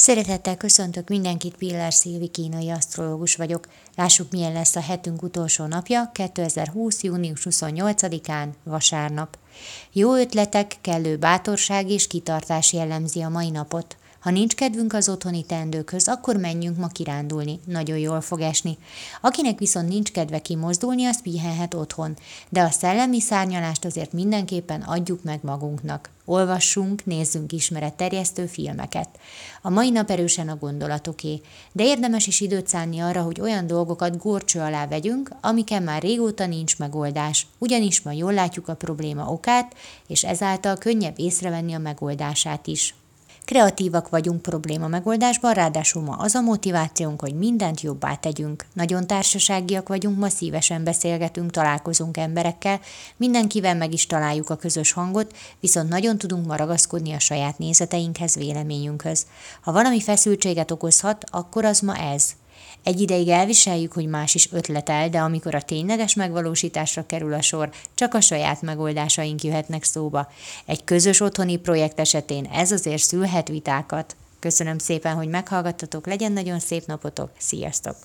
Szeretettel köszöntök mindenkit, Piller Szilvi kínai asztrológus vagyok. Lássuk, milyen lesz a hetünk utolsó napja, 2020. június 28-án, vasárnap. Jó ötletek, kellő bátorság és kitartás jellemzi a mai napot. Ha nincs kedvünk az otthoni teendőkhöz, akkor menjünk ma kirándulni, nagyon jól fog esni. Akinek viszont nincs kedve kimozdulni, az pihenhet otthon, de a szellemi szárnyalást azért mindenképpen adjuk meg magunknak. Olvassunk, nézzünk ismeretterjesztő filmeket. A mai nap erősen a gondolatoké, de érdemes is időt szánni arra, hogy olyan dolgokat górcső alá vegyünk, amiken már régóta nincs megoldás, ugyanis ma jól látjuk a probléma okát, és ezáltal könnyebb észrevenni a megoldását is. Kreatívak vagyunk probléma megoldásban, ráadásul ma az a motivációnk, hogy mindent jobbá tegyünk. Nagyon társaságiak vagyunk, ma szívesen beszélgetünk, találkozunk emberekkel, mindenkivel meg is találjuk a közös hangot, viszont nagyon tudunk ma ragaszkodni a saját nézeteinkhez, véleményünkhöz. Ha valami feszültséget okozhat, akkor az ma ez. Egy ideig elviseljük, hogy más is ötletel, de amikor a tényleges megvalósításra kerül a sor, csak a saját megoldásaink jöhetnek szóba. Egy közös otthoni projekt esetén ez azért szülhet vitákat. Köszönöm szépen, hogy meghallgattatok, legyen nagyon szép napotok, sziasztok!